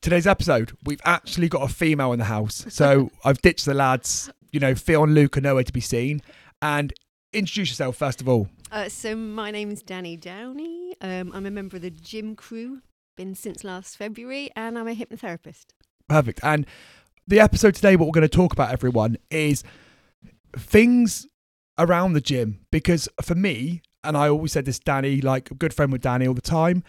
today's episode, we've actually got a female in the house. So I've ditched the lads. You know, Phil and Luke are nowhere to be seen. And introduce yourself first of all. Uh, so my name's Dani Downey. Um, I'm a member of the gym crew. Been since last February, and I'm a hypnotherapist. Perfect. And the episode today, what we're going to talk about, everyone, is things around the gym. Because for me, and I always said this, Dani, like a good friend with Dani all the time,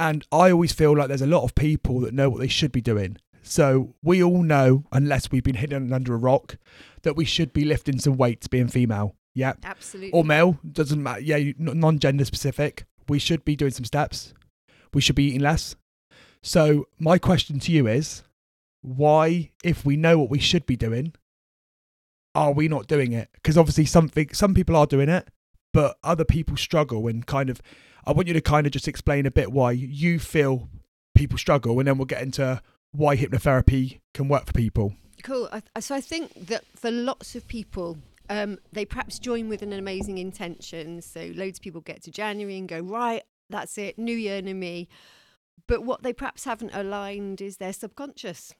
and I always feel like there's a lot of people that know what they should be doing. So we all know, unless we've been hidden under a rock, that we should be lifting some weights being female. Yeah. Absolutely. Or male, doesn't matter. Yeah, non gender specific. We should be doing some steps. We should be eating less. So my question to you is why, if we know what we should be doing, are we not doing it? Because obviously something some people are doing it, but other people struggle and kind of I want you to kind of just explain a bit why you feel people struggle and then we'll get into why hypnotherapy can work for people. Cool. So I think that for lots of people, um, they perhaps join with an amazing intention. So loads of people get to January and go, right, that's it, new year, new me. But what they perhaps haven't aligned is their subconscious.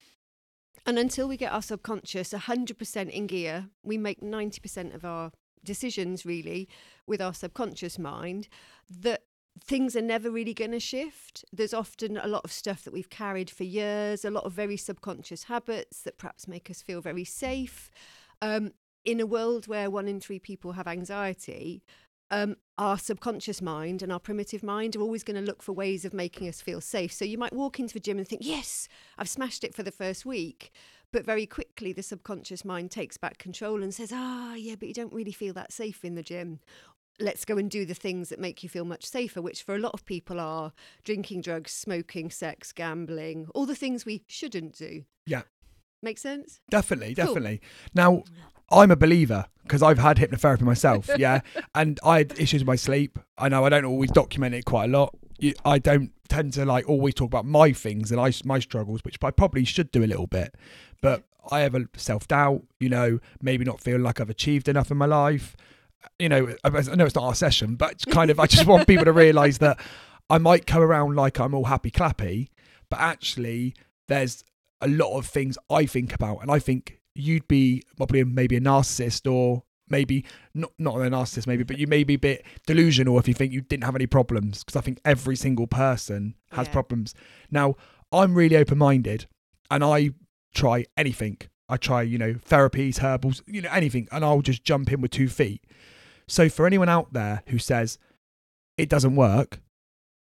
And until we get our subconscious 100% in gear, we make 90% of our decisions really with our subconscious mind that things are never really going to shift. There's often a lot of stuff that we've carried for years, a lot of very subconscious habits that perhaps make us feel very safe. Um, in a world where one in three people have anxiety, um, our subconscious mind and our primitive mind are always going to look for ways of making us feel safe. So you might walk into the gym and think, yes, I've smashed it for the first week. But very quickly, the subconscious mind takes back control and says, ah, yeah, but you don't really feel that safe in the gym. Let's go and do the things that make you feel much safer, which for a lot of people are drinking, drugs, smoking, sex, gambling, all the things we shouldn't do. Yeah. Make sense? Definitely, definitely. Cool. Now, I'm a believer because I've had hypnotherapy myself, yeah, and I had issues with my sleep. I know I don't always document it quite a lot. I don't tend to like always talk about my things and I my struggles, which I probably should do a little bit. But I have a self doubt, you know, maybe not feeling like I've achieved enough in my life. You know, I know it's not our session, but kind of I just want people to realise that I might come around like I'm all happy clappy, but actually there's a lot of things I think about, and I think you'd be probably maybe a narcissist or maybe not not a narcissist maybe but you may be a bit delusional if you think you didn't have any problems because i think every single person has yeah. problems. Now i'm really open-minded and i try anything. I try you know therapies herbals you know anything and i'll just jump in with two feet. So for anyone out there who says it doesn't work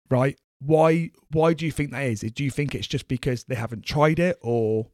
right why why do you think that is? Do you think it's just because they haven't tried it or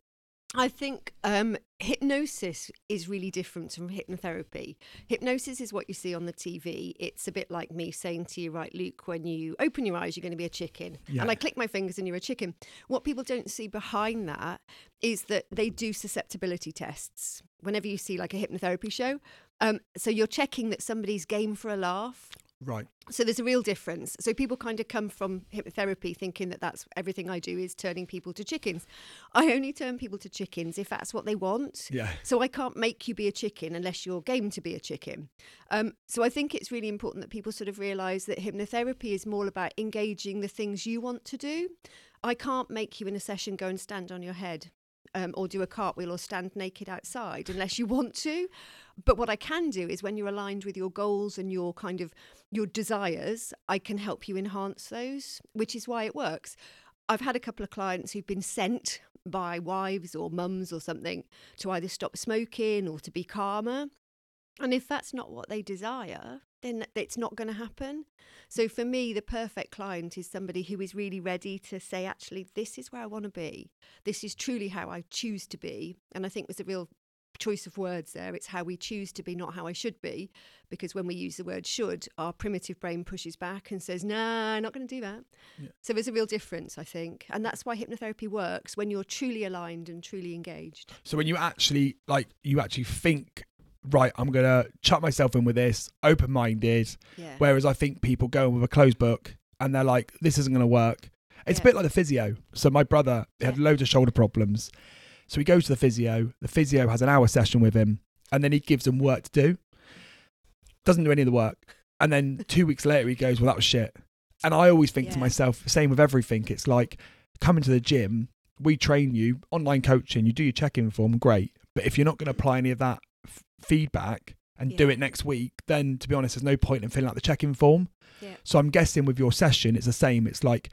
I think um, hypnosis is really different from hypnotherapy. Hypnosis is what you see on the TV. It's a bit like me saying to you, right, Luke, when you open your eyes, you're going to be a chicken. Yeah. And I click my fingers and you're a chicken. What people don't see behind that is that they do susceptibility tests whenever you see like a hypnotherapy show. Um, so you're checking that somebody's game for a laugh. Right. So there's a real difference. So people kind of come from hypnotherapy thinking that that's everything I do is turning people to chickens. I only turn people to chickens if that's what they want. Yeah. So I can't make you be a chicken unless you're game to be a chicken. Um, so I think it's really important that people sort of realise that hypnotherapy is more about engaging the things you want to do. I can't make you in a session go and stand on your head um, or do a cartwheel or stand naked outside unless you want to. But what I can do is when you're aligned with your goals and your kind of your desires, I can help you enhance those, which is why it works. I've had a couple of clients who've been sent by wives or mums or something to either stop smoking or to be calmer. And if that's not what they desire, then it's not going to happen. So for me, the perfect client is somebody who is really ready to say, actually, this is where I want to be. This is truly how I choose to be. And I think there's a real choice of words there. It's how we choose to be, not how I should be. Because when we use the word should, our primitive brain pushes back and says, nah, I'm not going to do that. Yeah. So there's a real difference, I think. And that's why hypnotherapy works when you're truly aligned and truly engaged. So when you actually, like, you actually think right, I'm gonna chuck myself in with this, open minded. Yeah. Whereas I think people go in with a closed book and they're like, this isn't gonna work. It's yeah. a bit like the physio. So my brother had loads of shoulder problems. So he goes to the physio. The physio has an hour session with him, and then he gives him work to do. Doesn't do any of the work, and then two weeks later he goes, "Well, that was shit." And I always think yeah. to myself, same with everything. It's like coming to the gym we train you online coaching, you do your check-in form, great. But if you're not going to apply any of that feedback and do it next week, then to be honest, there's no point in filling out the check-in form. Yeah. So I'm guessing with your session, it's the same. It's like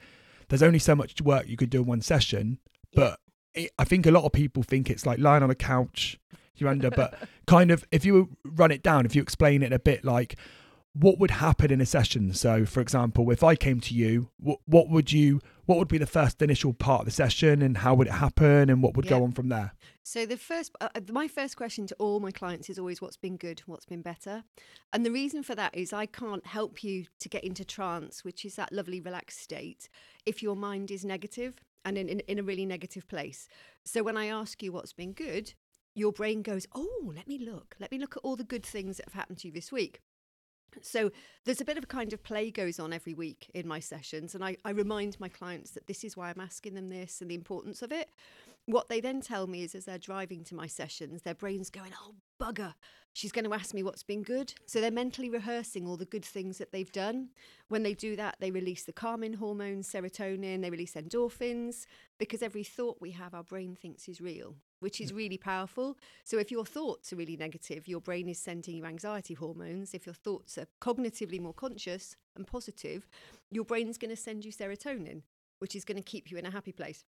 there's only so much work you could do in one session, but it, I think a lot of people think it's like lying on a couch, you're under. but kind of, if you run it down, if you explain it a bit, like what would happen in a session. So, for example, if I came to you, what what would you? What would be the first initial part of the session, and how would it happen, and what would go on from there? So the first, uh, uh, my first question to all my clients is always, "What's been good? What's been better?" And the reason for that is I can't help you to get into trance, which is that lovely relaxed state, if your mind is negative and in, in, in a really negative place. So when I ask you what's been good, your brain goes, "Oh, let me look. Let me look at all the good things that have happened to you this week." So there's a bit of a kind of play goes on every week in my sessions, and I, I remind my clients that this is why I'm asking them this and the importance of it. What they then tell me is as they're driving to my sessions, their brain's going, Oh, bugger, she's going to ask me what's been good. So they're mentally rehearsing all the good things that they've done. When they do that, they release the calming hormones, serotonin, they release endorphins, because every thought we have, our brain thinks is real, which is really powerful. So if your thoughts are really negative, your brain is sending you anxiety hormones. If your thoughts are cognitively more conscious and positive, your brain's going to send you serotonin, which is going to keep you in a happy place.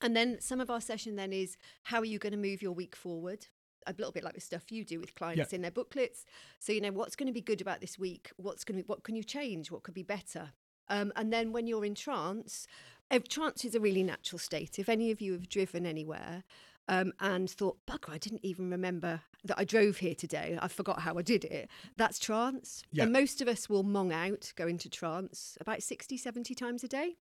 And then some of our session then is how are you going to move your week forward? A little bit like the stuff you do with clients in their booklets. So you know what's going to be good about this week. What's going to be, what can you change? What could be better? Um, and then when you're in trance, if trance is a really natural state. If any of you have driven anywhere um, and thought, bugger, I didn't even remember that I drove here today. I forgot how I did it. That's trance. Yeah. And most of us will mong out, go into trance about 60, 70 times a day.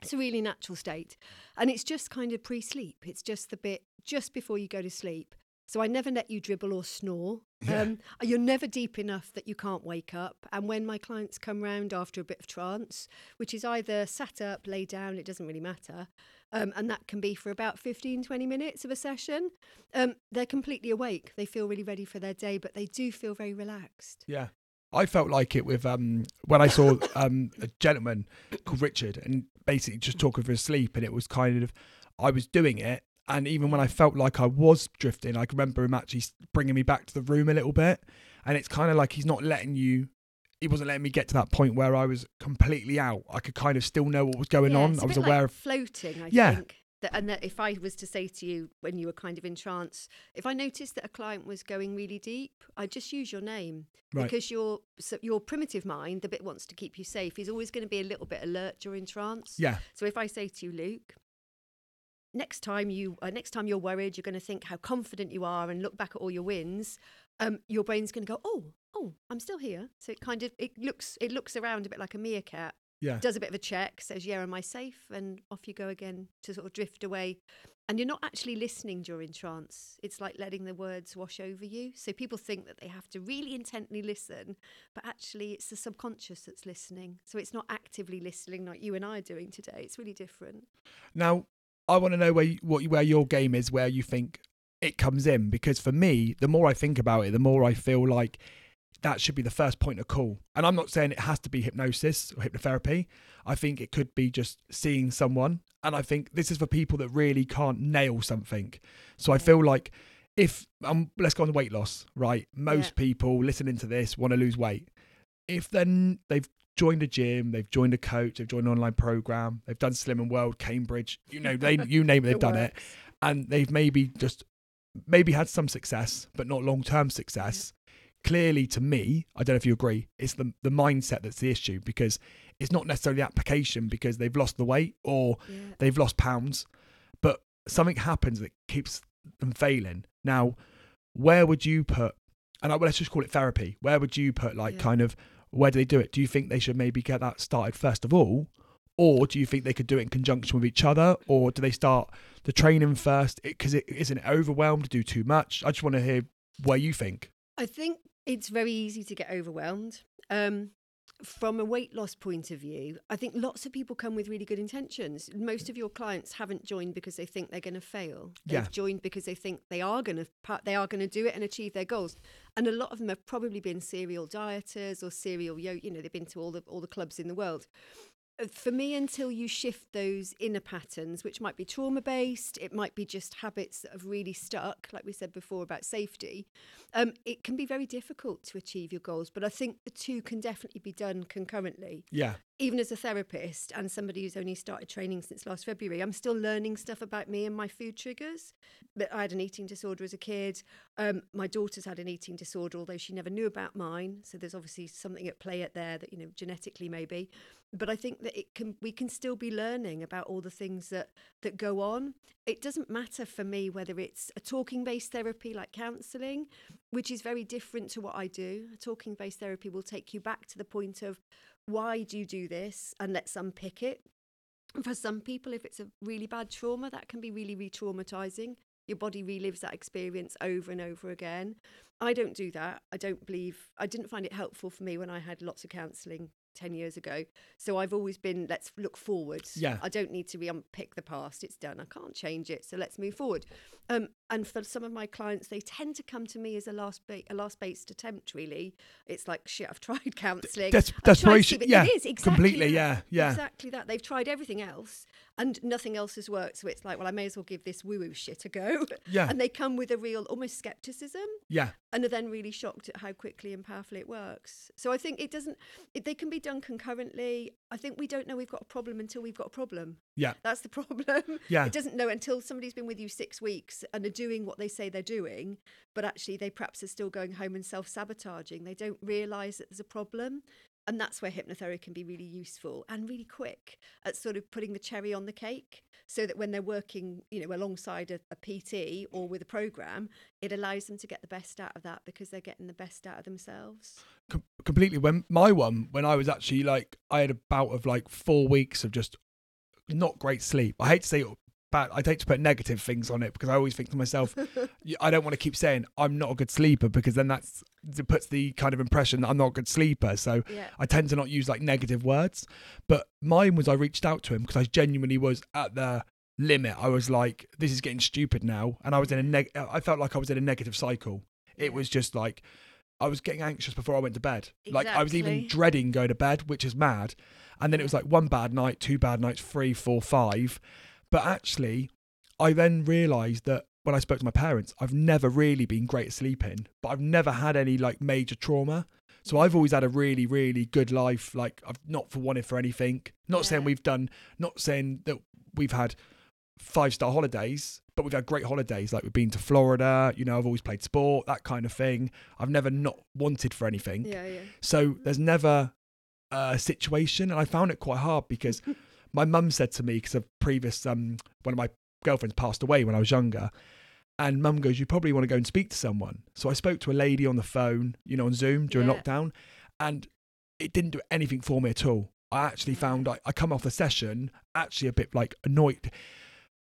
It's a really natural state. And it's just kind of pre sleep. It's just the bit just before you go to sleep. So I never let you dribble or snore. Yeah. Um, you're never deep enough that you can't wake up. And when my clients come round after a bit of trance, which is either sat up, lay down, it doesn't really matter, um, and that can be for about 15, 20 minutes of a session, um, they're completely awake. They feel really ready for their day, but they do feel very relaxed. Yeah. I felt like it with um when I saw um a gentleman called Richard and basically just talking for his sleep and it was kind of I was doing it and even when I felt like I was drifting I can remember him actually bringing me back to the room a little bit and it's kind of like he's not letting you he wasn't letting me get to that point where I was completely out I could kind of still know what was going Yeah, on I was aware like of floating. I Yeah. think. That, and that if I was to say to you when you were kind of in trance, if I noticed that a client was going really deep, I'd just use your name Right. because your so your primitive mind, the bit wants to keep you safe, is always going to be a little bit alert during trance. yeah So if I say to you, Luke, next time you uh, next time you're worried, you're going to think how confident you are and look back at all your wins. Um, your brain's going to go, oh, oh, I'm still here. So it kind of it looks it looks around a bit like a meerkat yeah does a bit of a check, says, Yeah, am I safe? And off you go again to sort of drift away. And you're not actually listening during trance. It's like letting the words wash over you. So people think that they have to really intently listen, but actually it's the subconscious that's listening. So it's not actively listening like you and I are doing today. It's really different. Now, I want to know where you, what where your game is, where you think it comes in, because for me, the more I think about it, the more I feel like that should be the first point of call. And I'm not saying it has to be hypnosis or hypnotherapy. I think it could be just seeing someone. And I think this is for people that really can't nail something. So I feel like if um, let's go on the weight loss, right? Most Yeah. people listening to this want to lose weight. If then they've joined a gym, they've joined a coach, they've joined an online program, they've done Slimming World, Cambridge, you know, they you name it, they've done it, and they've maybe just maybe had some success, but not long term success. Clearly, to me, I don't know if you agree, it's the the mindset that's the issue because it's not necessarily the application because they've lost the weight or Yeah. they've lost pounds, but something happens that keeps them failing. Now, where would you put? And I, well, let's just call it therapy. Where would you put, like, Yeah. kind of, where do they do it? Do you think they should maybe get that started first of all, or do you think they could do it in conjunction with each other, or do they start the training first? Because it, isn't overwhelmed? To do too much? I just want to hear where you think. I think it's very easy to get overwhelmed. Um, from a weight loss point of view, I think lots of people come with really good intentions. Most of your clients haven't joined because they think they're going to fail. They've Yeah. joined because they think they are going to they are going to do it and achieve their goals. And a lot of them have probably been serial dieters or serial yo. You know, they've been to all the all the clubs in the world. For me, until you shift those inner patterns, which might be trauma based, it might be just habits that have really stuck, like we said before about safety, um, it can be very difficult to achieve your goals. But I think the two can definitely be done concurrently. Yeah. Even as a therapist and somebody who's only started training since last February, I'm still learning stuff about me and my food triggers. But I had an eating disorder as a kid. Um, my daughter's had an eating disorder, although she never knew about mine. So there's obviously something at play at there that you know genetically maybe but I think that it can we can still be learning about all the things that that go on. It doesn't matter for me whether it's a talking based therapy like counselling, which is very different to what I do. A talking based therapy will take you back to the point of why do you do this and let's unpick it. For some people, if it's a really bad trauma, that can be really re traumatizing. Your body relives that experience over and over again. I don't do that. I don't believe, I didn't find it helpful for me when I had lots of counselling 10 years ago. So I've always been, let's look forward. Yeah. I don't need to re unpick the past. It's done. I can't change it. So let's move forward. Um, and for some of my clients, they tend to come to me as a last ba- a last based attempt, really. It's like, shit, I've tried counselling. Tried desperation. Yeah. It is, exactly Completely. that. Yeah. Yeah. Exactly that. They've tried everything else and nothing else has worked. So it's like, well, I may as well give this woo woo shit a go. Yeah. And they come with a real almost skepticism Yeah. and are then really shocked at how quickly and powerfully it works. So I think it doesn't, it, they can be done concurrently. I think we don't know we've got a problem until we've got a problem. Yeah. That's the problem. Yeah. It doesn't know until somebody's been with you six weeks and doing what they say they're doing, but actually they perhaps are still going home and self sabotaging. They don't realise that there's a problem. And that's where hypnotherapy can be really useful and really quick at sort of putting the cherry on the cake so that when they're working, you know, alongside a, a PT or with a program, it allows them to get the best out of that because they're getting the best out of themselves. Com- completely. When my one, when I was actually like, I had a bout of like four weeks of just not great sleep. I hate to say but I hate to put negative things on it because I always think to myself, I don't want to keep saying I'm not a good sleeper because then that's it puts the kind of impression that I'm not a good sleeper. So Yeah. I tend to not use like negative words. But mine was I reached out to him because I genuinely was at the limit. I was like, this is getting stupid now, and I was in a neg. Uh, I felt like I was in a negative cycle. It Yeah. was just like I was getting anxious before I went to bed. Like I was even dreading going to bed, which is mad. And then it was like one bad night, two bad nights, three, four, five. But actually, I then realised that when I spoke to my parents, I've never really been great at sleeping, but I've never had any like major trauma. So I've always had a really, really good life. Like I've not for wanted for anything. Not saying we've done, not saying that we've had five star holidays, but we've had great holidays. Like we've been to Florida. You know, I've always played sport, that kind of thing. I've never not wanted for anything. Yeah, yeah. So there's never a situation, and I found it quite hard because my mum said to me because of previous um one of my girlfriends passed away when I was younger, and mum goes, "You probably want to go and speak to someone." So I spoke to a lady on the phone, you know, on Zoom during Yeah. lockdown, and it didn't do anything for me at all. I actually found I, I come off the session actually a bit like annoyed.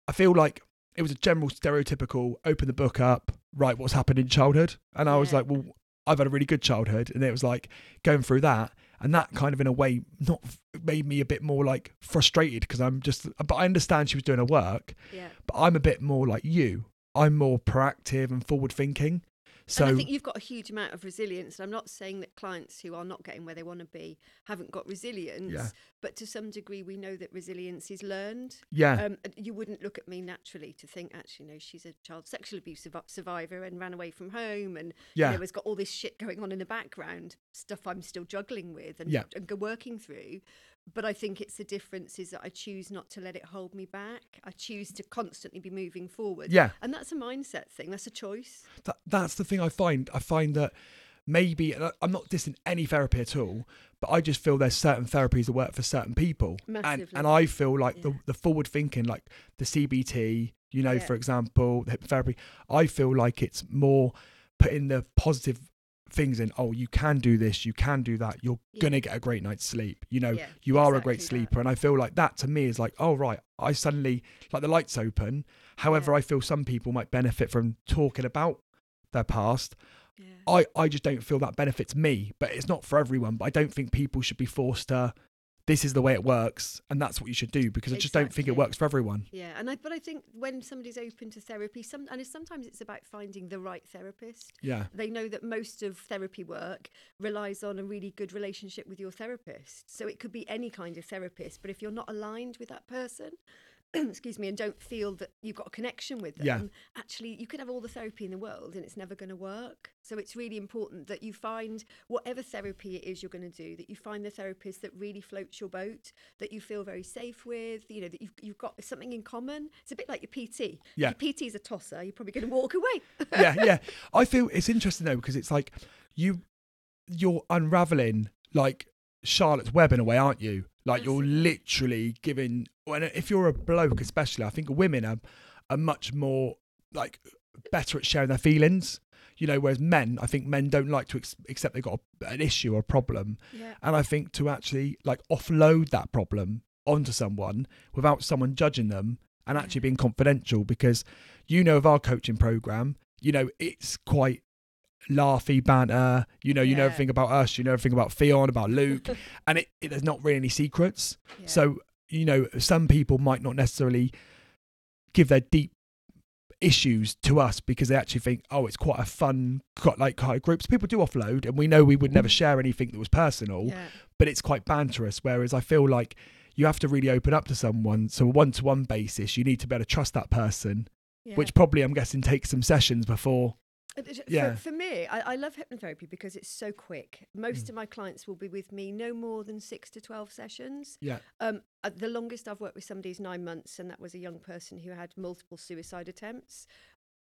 I feel like it was a general stereotypical open the book up, right, what's happened in childhood. And I was like, well, I've had a really good childhood. And it was like going through that. And that kind of, in a way, not made me a bit more like frustrated because I'm just, but I understand she was doing her work, Yeah. but I'm a bit more like you. I'm more proactive and forward thinking. So, and I think you've got a huge amount of resilience. And I'm not saying that clients who are not getting where they want to be haven't got resilience, Yeah. but to some degree, we know that resilience is learned. yeah, Um, you wouldn't look at me naturally to think, actually, no, she's a child sexual abuse survivor and ran away from home and yeah, you know, has got all this shit going on in the background, stuff I'm still juggling with and, Yeah. and working through. But I think it's the difference is that I choose not to let it hold me back. I choose to constantly be moving forward. yeah. And that's a mindset thing. That's a choice. that, that's the thing I find. I find that maybe I'm not dissing any therapy at all, but I just feel there's certain therapies that work for certain people, and Massively. and I feel like Yeah. the the forward thinking, like the CBT, you know, Yeah. for example, the hypnotherapy. I feel like it's more putting the positive things in. Oh, you can do this, you can do that. You're Yeah. gonna get a great night's sleep. You know, Yeah, you are a great exactly that. sleeper, and I feel like that to me is like, oh right, I suddenly like the lights open. However, Yeah. I feel some people might benefit from talking about their past. I, I just don't feel that benefits me, but it's not for everyone. But I don't think people should be forced to this is the way it works and that's what you should do because I just don't think it works for everyone. Yeah, and I, but I think when somebody's open to therapy, some and it's, sometimes it's about finding the right therapist. Yeah. They know that most of therapy work relies on a really good relationship with your therapist. So it could be any kind of therapist, but if you're not aligned with that person, excuse me, and don't feel that you've got a connection with them, Yeah. actually you could have all the therapy in the world and it's never going to work. So it's really important that you find whatever therapy it is you're going to do, that you find the therapist that really floats your boat, that you feel very safe with, you know, that you've, you've got something in common. It's a bit like your PT. Yeah. If your PT is a tosser, you're probably going to walk away. yeah, yeah. I feel it's interesting though because it's like you you're unraveling like Charlotte's web in a way, aren't you? Like you're literally giving. When if you're a bloke, especially, I think women are are much more like better at sharing their feelings. You know, whereas men, I think men don't like to ex- accept they've got a, an issue or a problem, yeah. and I think to actually like offload that problem onto someone without someone judging them and actually being confidential because you know of our coaching program, you know, it's quite laughy banter. You know, you know everything about us, you know everything about Theon, about Luke, and it, it there's not really any secrets. Yeah. So, you know, some people might not necessarily give their deep issues to us because they actually think, oh, it's quite a fun, quite like kind of groups. People do offload, and we know we would mm-hmm. never share anything that was personal, yeah. but it's quite banterous. Whereas I feel like you have to really open up to someone. So, a one to one basis, you need to be able to trust that person, yeah. which probably I'm guessing takes some sessions before. Yeah. For, for me, I, I love hypnotherapy because it's so quick. Most Mm. of my clients will be with me no more than six to 12 sessions. Yeah. Um, uh, the longest I've worked with somebody is nine months, and that was a young person who had multiple suicide attempts.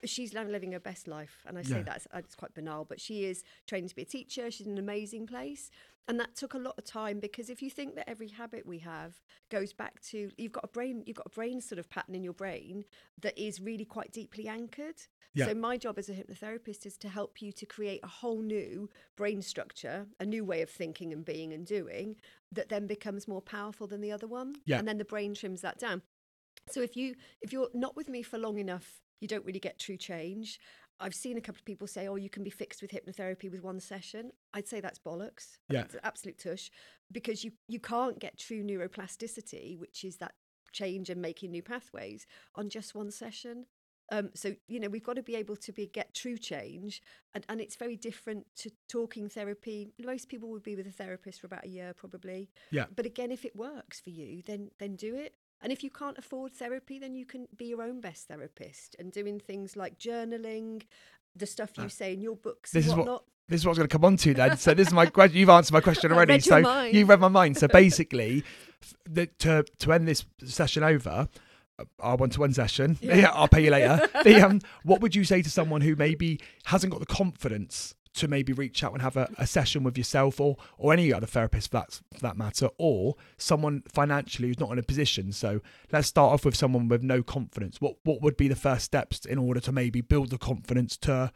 She's now living her best life, and I say Yeah. that's uh, it's quite banal, but she is trained to be a teacher. She's in an amazing place, and that took a lot of time because if you think that every habit we have goes back to you've got a brain, you've got a brain sort of pattern in your brain that is really quite deeply anchored. Yeah. So my job as a hypnotherapist is to help you to create a whole new brain structure, a new way of thinking and being and doing that then becomes more powerful than the other one. Yeah. And then the brain trims that down. So if you if you're not with me for long enough, you don't really get true change. I've seen a couple of people say, "Oh, you can be fixed with hypnotherapy with one session." I'd say that's bollocks. Yeah. it's absolute tush, because you you can't get true neuroplasticity, which is that change and making new pathways, on just one session. Um, so you know we've got to be able to be get true change, and, and it's very different to talking therapy. Most people would be with a therapist for about a year, probably. Yeah. But again, if it works for you, then then do it. And if you can't afford therapy, then you can be your own best therapist and doing things like journaling, the stuff you Ah. say in your books This is what-. This is what I was going to come on to then. So this is my question. You've answered my question already. so mind. you read my mind. So basically, the, to to end this session over, uh, our one to one session. Yeah. Yeah. I'll pay you later. the, um, what would you say to someone who maybe hasn't got the confidence to maybe reach out and have a, a session with yourself or or any other therapist for that for that matter, or someone financially who's not in a position? So let's start off with someone with no confidence. What what would be the first steps in order to maybe build the confidence to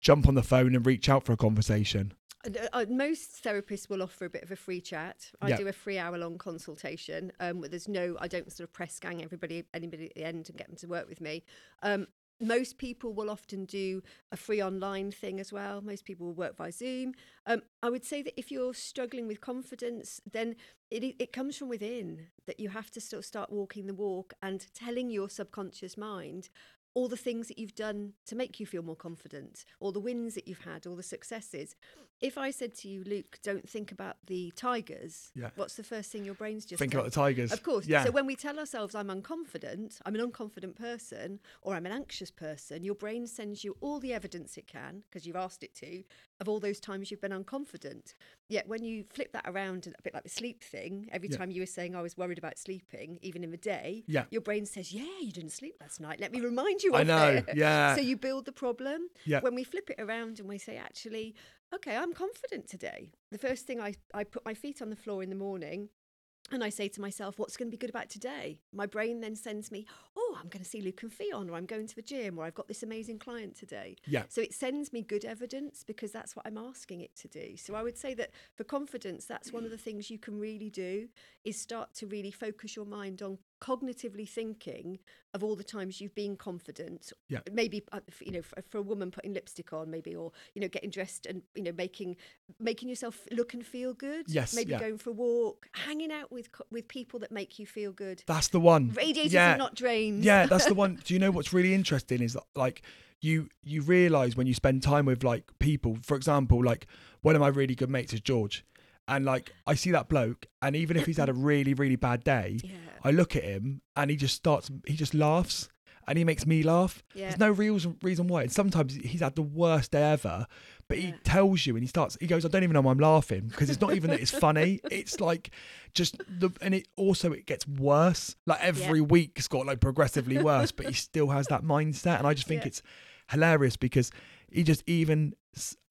jump on the phone and reach out for a conversation? Uh, uh, most therapists will offer a bit of a free chat. I Yeah. do a three hour long consultation. Um, where there's no, I don't sort of press gang everybody, anybody at the end and get them to work with me. Um, most people will often do a free online thing as well. Most people will work via Zoom. Um, I would say that if you're struggling with confidence, then it, it comes from within that you have to sort of start walking the walk and telling your subconscious mind all the things that you've done to make you feel more confident, all the wins that you've had, all the successes. If I said to you, Luke, don't think about the tigers, Yeah. what's the first thing your brain's just Think about the Tigers. Of course. Yeah. So when we tell ourselves I'm unconfident, I'm an unconfident person, or I'm an anxious person, your brain sends you all the evidence it can, because you've asked it to, of all those times you've been unconfident. Yet when you flip that around, a bit like the sleep thing, every Yeah. time you were saying I was worried about sleeping, even in the day, Yeah. your brain says, Yeah, you didn't sleep last night. Let me remind you I of know. it. Yeah. So you build the problem. Yeah. When we flip it around and we say, actually, okay, I'm confident today. The first thing I, I put my feet on the floor in the morning and I say to myself, what's going to be good about today? My brain then sends me, oh, I'm going to see Luke and Fion, or I'm going to the gym, or I've got this amazing client today. Yeah. So it sends me good evidence because that's what I'm asking it to do. So I would say that for confidence, that's one of the things you can really do is start to really focus your mind on cognitively thinking of all the times you've been confident. Yeah. Maybe uh, you know for, for a woman putting lipstick on, maybe or you know getting dressed and you know making making yourself look and feel good. Yes, Maybe yeah. going for a walk, hanging out with with people that make you feel good. That's the one. Radiators yeah. are not drains. Yeah, that's the one. Do you know what's really interesting is that, like you you realize when you spend time with like people. For example, like one of my really good mates is George, and like I see that bloke, and even if he's had a really really bad day, Yeah. I look at him and he just starts. He just laughs. And he makes me laugh. Yeah. There's no real reason why. And sometimes he's had the worst day ever, but he Yeah. tells you and he starts. He goes, "I don't even know why I'm laughing because it's not even that it's funny. It's like just the and it also it gets worse. Like every week it's got like progressively worse, but he still has that mindset, and I just think Yeah. it's hilarious because he just even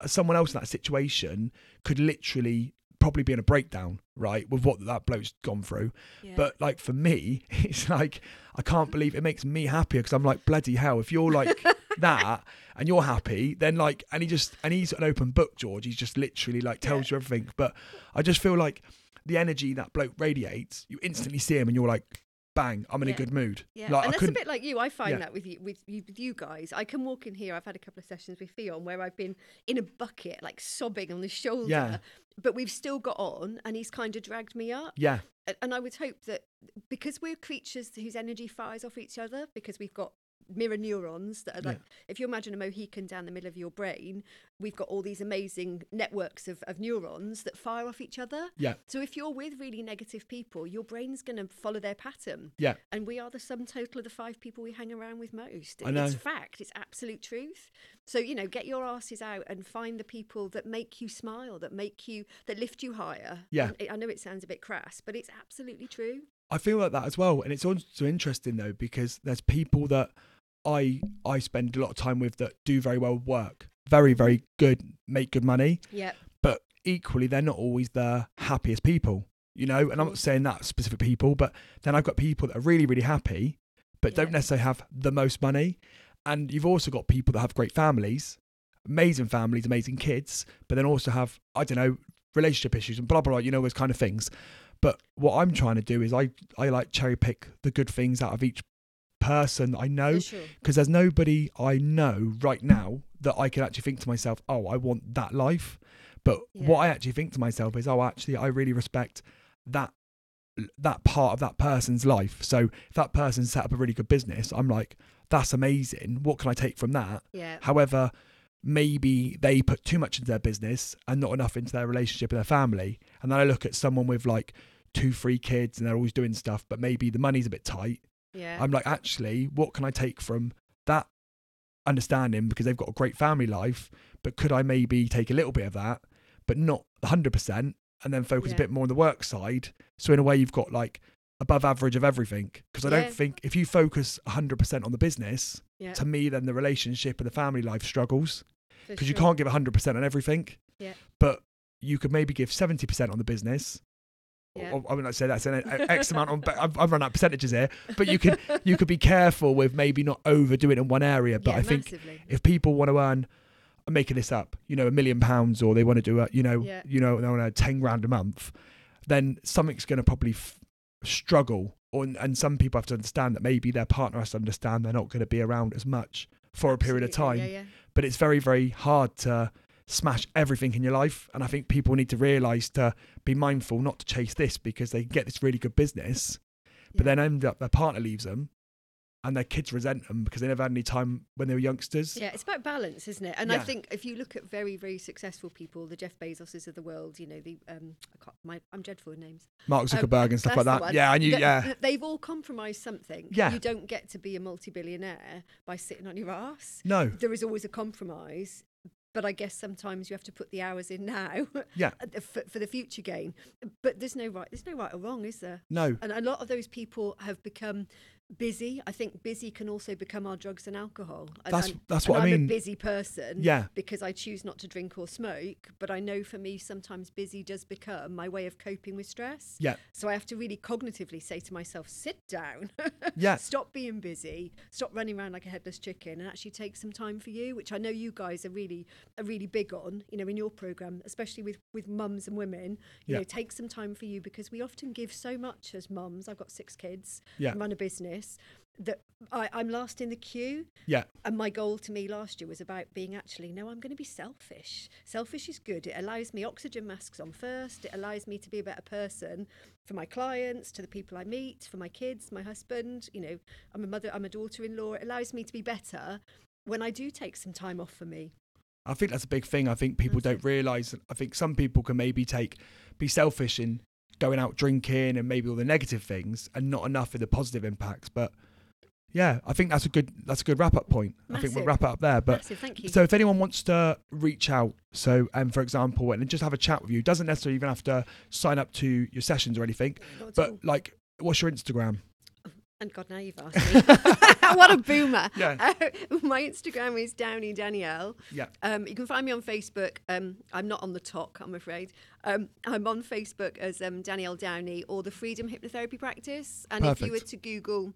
someone else in that situation could literally probably be in a breakdown, right, with what that bloke's gone through. Yeah. But like for me, it's like I can't believe it makes me happier because I'm like bloody hell. If you're like that and you're happy, then like and he just and he's an open book, George. He's just literally like tells you everything. But I just feel like the energy that bloke radiates, you instantly see him and you're like, bang, I'm in Yeah. a good mood. Yeah, Like and I that's a bit like you. I find Yeah. that with you, with you, with you guys. I can walk in here. I've had a couple of sessions with Theon where I've been in a bucket, like sobbing on the shoulder. Yeah. But we've still got on, and he's kind of dragged me up. yeah, And I would hope that because we're creatures whose energy fires off each other, because we've got mirror neurons that are like, if you imagine a Mohican down the middle of your brain, we've got all these amazing networks of, of neurons that fire off each other. yeah, So if you're with really negative people, your brain's going to follow their pattern. yeah. And we are the sum total of the five people we hang around with most. I know. It's fact, it's absolute truth. So, you know, get your asses out and find the people that make you smile, that make you, that lift you higher. Yeah. And I know it sounds a bit crass, but it's absolutely true. I feel like that as well, and it's also interesting though because there's people that I I spend a lot of time with that do very well work, very very good, make good money, Yeah. but equally they're not always the happiest people, you know. And I'm not mm. saying that specific people, but then I've got people that are really really happy, but Yeah. don't necessarily have the most money, and you've also got people that have great families, amazing families, amazing kids, but then also have I don't know relationship issues and blah blah blah, you know those kind of things. But what I'm trying to do is I I like cherry pick the good things out of each person I know sure. because there's nobody I know right now that I can actually think to myself, oh, I want that life. But what I actually think to myself is, oh, actually, I really respect that that part of that person's life. So if that person set up a really good business, I'm like, that's amazing. What can I take from that? Yeah. However, maybe they put too much into their business and not enough into their relationship with their family. And then I look at someone with like two, three kids and they're always doing stuff, but maybe the money's a bit tight. Yeah. I'm like, actually, what can I take from that understanding because they've got a great family life, but could I maybe take a little bit of that, but not 100%, and then focus a bit more on the work side? So, in a way, you've got like above average of everything. Because I Yeah. don't think if you focus 100% on the business, yeah. to me, then the relationship and the family life struggles because you sure. can't give 100% on everything. Yeah. But you could maybe give 70% on the business. Yeah. Or, I would not say that's an X amount on. I've, I've run out percentages here, but you could you could be careful with maybe not overdoing it in one area. But yeah, I think massively. if people want to earn, I'm making this up, you know, a million pounds, or they want to do a, you know, Yeah. you know, they want to ten grand a month, then something's going to probably f- struggle. Or, and some people have to understand that maybe their partner has to understand they're not going to be around as much for a period of time Yeah, yeah. but it's very very hard to smash everything in your life and i think people need to realize to be mindful not to chase this because they get this really good business but Yeah. then end up their partner leaves them and their kids resent them because they never had any time when they were youngsters Yeah, it's about balance, isn't it? And I think if you look at very, very successful people, the Jeff Bezoses of the world, you know, the um, I can't, my, I'm dreadful with names. mark Um, zuckerberg and stuff like that yeah and knew Th- yeah They've all compromised something. Yeah. You don't get to be a multi-billionaire by sitting on your ass. no There is always a compromise. But I guess sometimes you have to put the hours in now Yeah. for, for the future gain. But there's no right, there's no right or wrong, is there? no And a lot of those people have become busy. I think busy can also become our drugs and alcohol. And, That's- and- that's what I I'm mean. a busy person. Yeah. Because I choose not to drink or smoke, but I know for me sometimes busy does become my way of coping with stress. Yeah. So I have to really cognitively say to myself, sit down. Yeah. Stop being busy. Stop running around like a headless chicken and actually take some time for you, which I know you guys are really are really big on, you know, in your program, especially with with mums and women. You Yeah. know, take some time for you because we often give so much as mums. I've got six kids Yeah. and run a business that I, I'm last in the queue. Yeah. And my goal to me last year was about being actually, no, I'm going to be selfish. Selfish is good. It allows me oxygen masks on first. It allows me to be a better person for my clients, to the people I meet, for my kids, my husband. You know, I'm a mother, I'm a daughter in law. It allows me to be better when I do take some time off for me. I think that's a big thing. I think people don't realise. I think some people can maybe take be selfish in going out drinking and maybe all the negative things, and not enough in the positive impacts. But yeah, I think that's a good that's a good wrap up point. I think we'll wrap it up there. But Massive, thank you. so if anyone wants to reach out, so um, for example, and just have a chat with you, doesn't necessarily even have to sign up to your sessions or anything. But all. like, what's your Instagram? And God, now you've asked me. what a boomer. Yeah. Uh, my Instagram is Downey Danielle. Yeah. Um, you can find me on Facebook. Um, I'm not on TikTok, I'm afraid. Um, I'm on Facebook as um, Danielle Downey or the Freedom Hypnotherapy Practice. And if you were to Google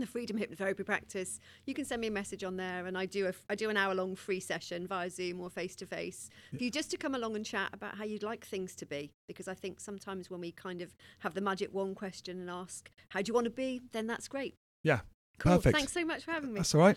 the Freedom Hypnotherapy Practice, you can send me a message on there, and I do a I do an hour long free session via Zoom or face to face for you just to come along and chat about how you'd like things to be. Because I think sometimes when we kind of have the magic one question and ask, "How do you want to be?" then that's great. Yeah. Cool. Perfect. Thanks so much for having me. That's all right.